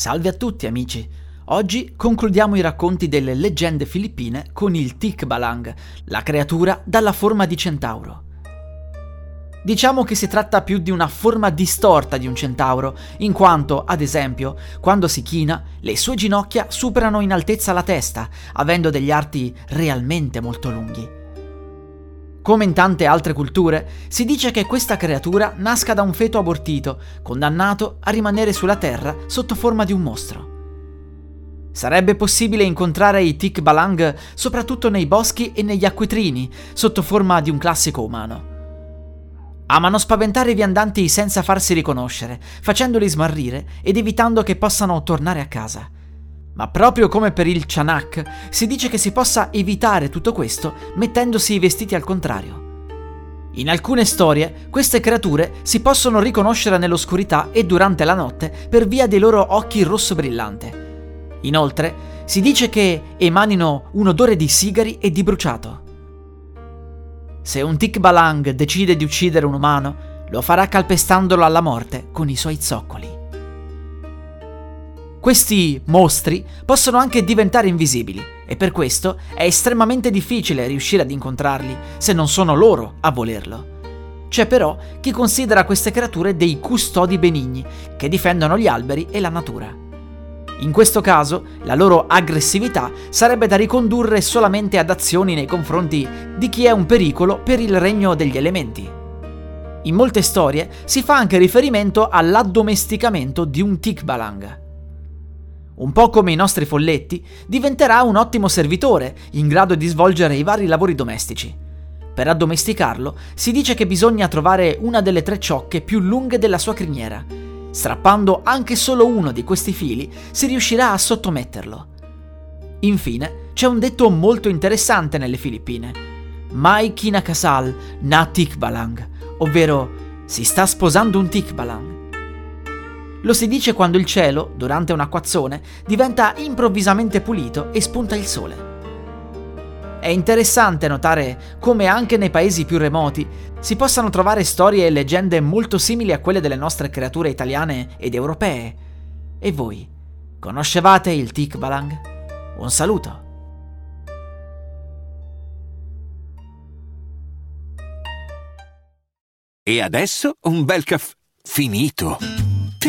Salve a tutti amici! Oggi concludiamo i racconti delle leggende filippine con il Tikbalang, la creatura dalla forma di centauro. Diciamo che si tratta più di una forma distorta di un centauro, in quanto, ad esempio, quando si china, le sue ginocchia superano in altezza la testa, avendo degli arti realmente molto lunghi. Come in tante altre culture, si dice che questa creatura nasca da un feto abortito, condannato a rimanere sulla terra sotto forma di un mostro. Sarebbe possibile incontrare i Tikbalang soprattutto nei boschi e negli acquitrini, sotto forma di un classico umano. Amano spaventare i viandanti senza farsi riconoscere, facendoli smarrire ed evitando che possano tornare a casa. Ma proprio come per il Chanak, si dice che si possa evitare tutto questo mettendosi i vestiti al contrario. In alcune storie, queste creature si possono riconoscere nell'oscurità e durante la notte per via dei loro occhi rosso brillante. Inoltre, si dice che emanino un odore di sigari e di bruciato. Se un Tikbalang decide di uccidere un umano, lo farà calpestandolo alla morte con i suoi zoccoli. Questi mostri possono anche diventare invisibili e per questo è estremamente difficile riuscire ad incontrarli se non sono loro a volerlo. C'è però chi considera queste creature dei custodi benigni che difendono gli alberi e la natura. In questo caso, la loro aggressività sarebbe da ricondurre solamente ad azioni nei confronti di chi è un pericolo per il regno degli elementi. In molte storie si fa anche riferimento all'addomesticamento di un Tikbalang un po' come i nostri folletti, diventerà un ottimo servitore, in grado di svolgere i vari lavori domestici. Per addomesticarlo si dice che bisogna trovare una delle tre ciocche più lunghe della sua criniera. Strappando anche solo uno di questi fili si riuscirà a sottometterlo. Infine, c'è un detto molto interessante nelle Filippine. Mai kinakasal na tikbalang, ovvero si sta sposando un tikbalang. Lo si dice quando il cielo, durante un acquazzone, diventa improvvisamente pulito e spunta il sole. È interessante notare come anche nei paesi più remoti si possano trovare storie e leggende molto simili a quelle delle nostre creature italiane ed europee. E voi, conoscevate il Tikbalang? Un saluto! E adesso un bel caffè finito!